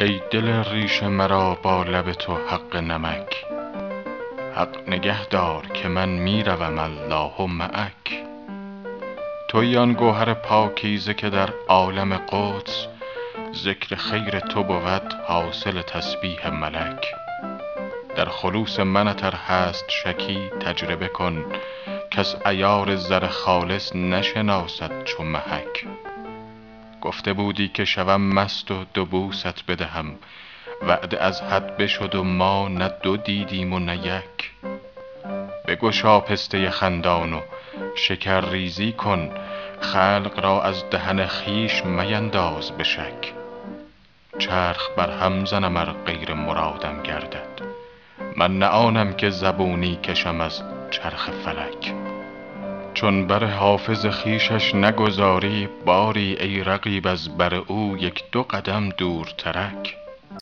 ای دل ریش مرا با لب تو حق نمک. حق نگه دار که من می روم الله معک تویی آن گوهر پاکیزه که در عالم قدس ذکر خیر تو بود حاصل تسبیح ملک. در خلوص منت ار هست شکی تجربه کن کس عیار زر خالص نشناسد چو محک. گفته بودی که شوم مست و دو بوست بدهم. وعده از حد بشد و ما نه دو دیدیم و نه یک. بگشا پسته خندان و شکرریزی کن. خلق را از دهن خویش مینداز به شک. چرخ برهم زنم ار غیر مرادم گردد. من نه آنم که زبونی کشم از چرخ فلک. چون بر حافظ خویشش نگذاری باری ای رقیب از بر او یک دو قدم دورترک.